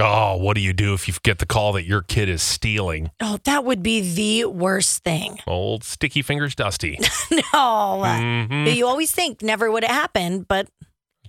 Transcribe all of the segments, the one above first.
Oh, what do you do if you get the call that your kid is stealing? Oh, that would be the worst thing. Old sticky fingers Dusty. no. Mhm. You always think never would it happen, but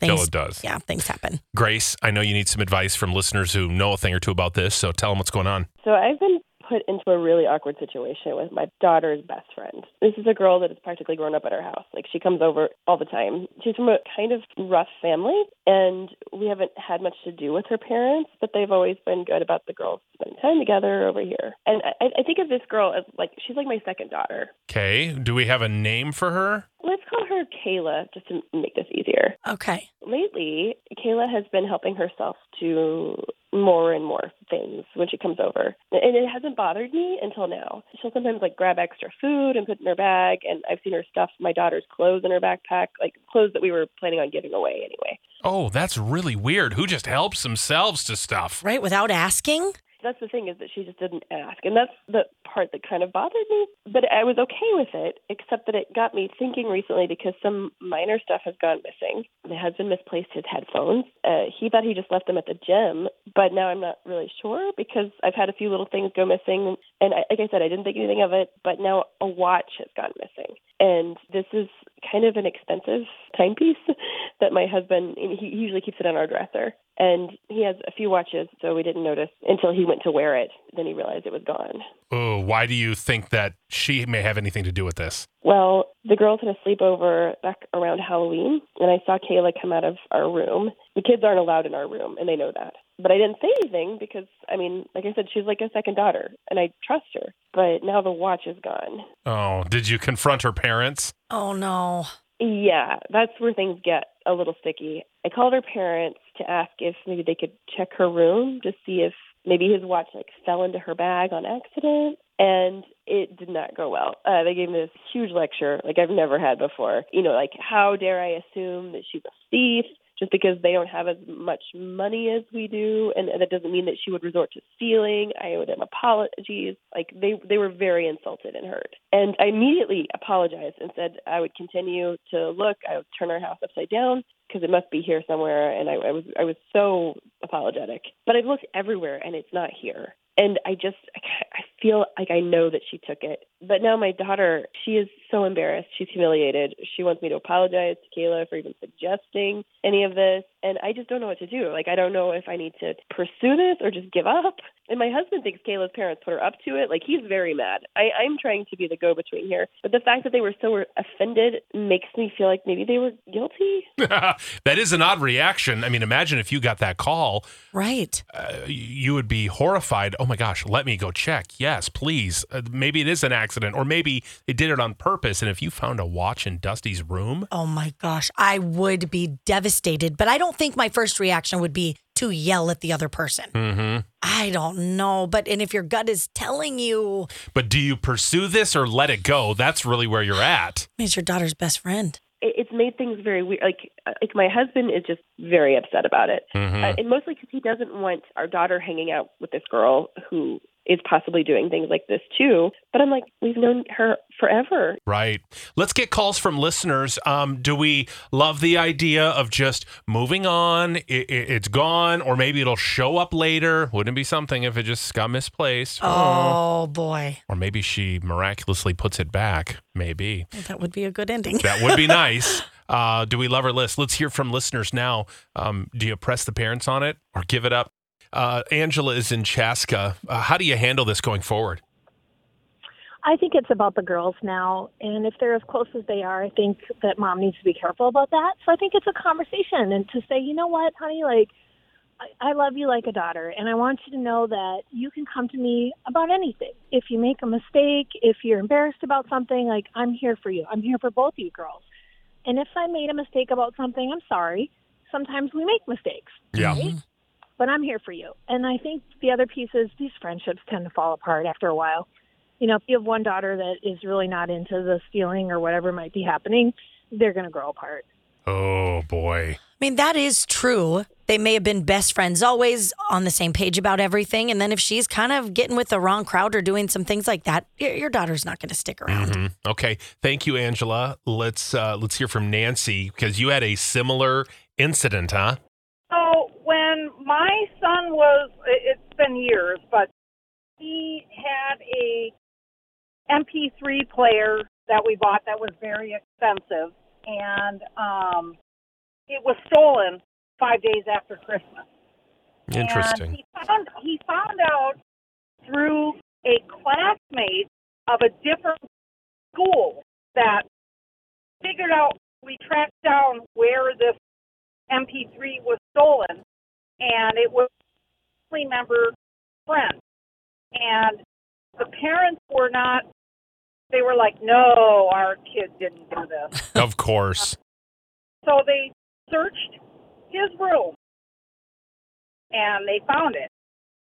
Till things it does. Yeah, things happen. Grace, I know you need some advice from listeners who know a thing or two about this, so tell them what's going on. So I've been put into a really awkward situation with my daughter's best friend. This is a girl that has practically grown up at our house. Like she comes over all the time. She's from a kind of rough family, and we haven't had much to do with her parents, but they've always been good about the girls spending time together over here. And I, I think of this girl as like she's like my second daughter. Okay, do we have a name for her? Let's call her Kayla just to make this easier. Okay. lately, Kayla has been helping herself to more and more things when she comes over. And it hasn't bothered me until now. She'll sometimes like grab extra food and put it in her bag. And I've seen her stuff my daughter's clothes in her backpack, like clothes that we were planning on giving away anyway. Oh, that's really weird. Who just helps themselves to stuff? Right? Without asking? That's the thing is that she just didn't ask. And that's the part that kind of bothered me. But I was okay with it, except that it got me thinking recently because some minor stuff has gone missing. My husband misplaced his headphones. Uh, he thought he just left them at the gym, but now I'm not really sure because I've had a few little things go missing. And I, like I said, I didn't think anything of it, but now a watch has gone missing. And this is kind of an expensive timepiece that my husband he usually keeps it on our dresser. And he has a few watches, so we didn't notice until he went to wear it. Then he realized it was gone. Oh, why do you think that she may have anything to do with this? Well, the girls had a sleepover back around Halloween, and I saw Kayla come out of our room. The kids aren't allowed in our room, and they know that. But I didn't say anything because, I mean, like I said, she's like a second daughter, and I trust her. But now the watch is gone. Oh, did you confront her parents? Oh, no. Yeah, that's where things get a little sticky. I called her parents to ask if maybe they could check her room to see if maybe his watch like fell into her bag on accident and it did not go well. Uh, they gave me this huge lecture like I've never had before. You know, like how dare I assume that she's a thief just because they don't have as much money as we do, and that doesn't mean that she would resort to stealing. I owe them apologies. Like they they were very insulted and hurt, and I immediately apologized and said I would continue to look. I would turn our house upside down because it must be here somewhere, and I, I was I was so apologetic. But I've looked everywhere, and it's not here. And I just I feel like I know that she took it. But now my daughter, she is so embarrassed. She's humiliated. She wants me to apologize to Kayla for even suggesting any of this. And I just don't know what to do. Like, I don't know if I need to pursue this or just give up. And my husband thinks Kayla's parents put her up to it. Like, he's very mad. I, I'm trying to be the go between here. But the fact that they were so offended makes me feel like maybe they were guilty. that is an odd reaction. I mean, imagine if you got that call, Right. uh, you would be horrified. Oh my gosh, let me go check. Yes, please. Uh, maybe it is an accident, or maybe they did it on purpose. And if you found a watch in Dusty's room, Oh, my gosh. I would be devastated, but I don't think my first reaction would be to yell at the other person. mm-hmm. I don't know. But, and if your gut is telling you, but do you pursue this or let it go? That's really where you're at. he's your daughter's best friend. It's made things very weird. Like, uh, like my husband is just very upset about it. Mhm. Uh, and mostly because he doesn't want our daughter hanging out with this girl who is possibly doing things like this too. But I'm like, we've known her forever. Right. Let's get calls from listeners. Um, do we love the idea of just moving on? I i it's gone, or maybe it'll show up later. Wouldn't it be something if it just got misplaced? Oh, boy. Or maybe she miraculously puts it back. Maybe. That would be a good ending. That would be nice. Uh, do we love our list? Let's hear from listeners now. Um, do you press the parents on it or give it up? Uh, Angela is in Chaska. Uh, how do you handle this going forward? I think it's about the girls now, and if they're as close as they are, I think that mom needs to be careful about that. So I think it's a conversation and to say, you know what, honey, like I, I love you like a daughter, and I want you to know that you can come to me about anything. If you make a mistake, if you're embarrassed about something, like I'm here for you. I'm here for both of you girls. And if I made a mistake about something, I'm sorry. Sometimes we make mistakes Yeah. right? But I'm here for you. And I think the other piece is these friendships tend to fall apart after a while. you know, if you have one daughter that is really not into the stealing or whatever might be happening, they're going to grow apart. Oh boy. I mean, that is true. They may have been best friends, always on the same page about everything. And then if she's kind of getting with the wrong crowd or doing some things like that, your, your daughter's not going to stick around. Mhm. Okay. Thank you, Angela. Let's uh, let's hear from Nancy because you had a similar incident, huh? My son was, it's been years, but he had a MP3 player that we bought that was very expensive, and um, it was stolen five days after Christmas. Interesting. And he found he found out through a classmate of a different school that figured out we tracked down where this MP3 was stolen, and it was family member friend. And the parents were not. They were like, "No, our kid didn't do this." Of course. So they searched his room and they found it.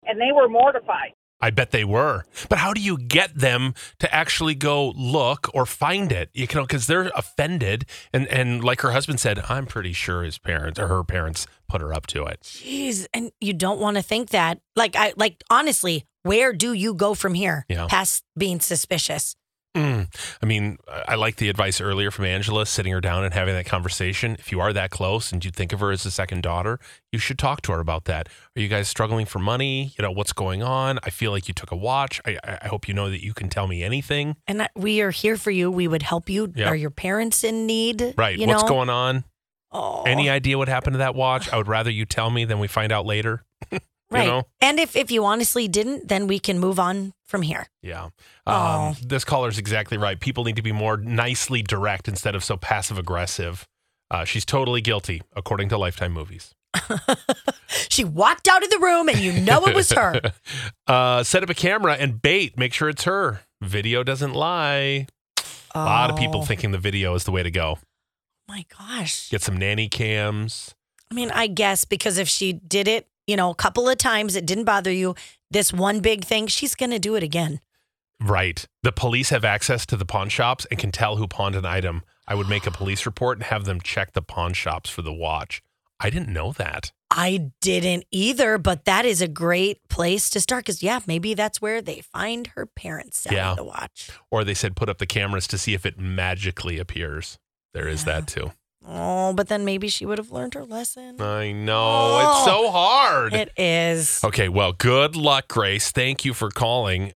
And they were mortified. I bet they were. But how do you get them to actually go look or find it? You know, because they're offended, and and like her husband said, I'm pretty sure his parents or her parents put her up to it. Jeez, and you don't want to think that. Like I like honestly, where do you go from here? Yeah. Past being suspicious. Mm. I mean, I like the advice earlier from Angela, sitting her down and having that conversation. If you are that close and you think of her as a second daughter, you should talk to her about that. Are you guys struggling for money? You know, what's going on? I feel like you took a watch. I, I hope you know that you can tell me anything. And I- we are here for you. We would help you. Yeah. Are your parents in need? Right. You what's know? going on? Oh. Any idea what happened to that watch? I would rather you tell me than we find out later. right. know? And if if you honestly didn't, then we can move on from here. Yeah. Um, Oh. this caller's exactly right. People need to be more nicely direct instead of so passive aggressive. Uh, she's totally guilty, according to Lifetime movies. She walked out of the room, and you know it was her. uh, set up a camera and bait. Make sure it's her. Video doesn't lie. A lot of people Oh, thinking the video is the way to go. My gosh. Get some nanny cams. I mean, I guess because if she did it, you know, a couple of times, it didn't bother you. This one big thing, she's going to do it again. Right. The police have access to the pawn shops and can tell who pawned an item. I would make a police report and have them check the pawn shops for the watch. I didn't know that. I didn't either, but that is a great place to start because, yeah, maybe that's where they find her parents selling Yeah. the watch. Or they said put up the cameras to see if it magically appears. There is Yeah. that too. Oh, but then maybe she would have learned her lesson. I know. It's so oh, hard. It is. Okay, well, good luck, Grace. Thank you for calling.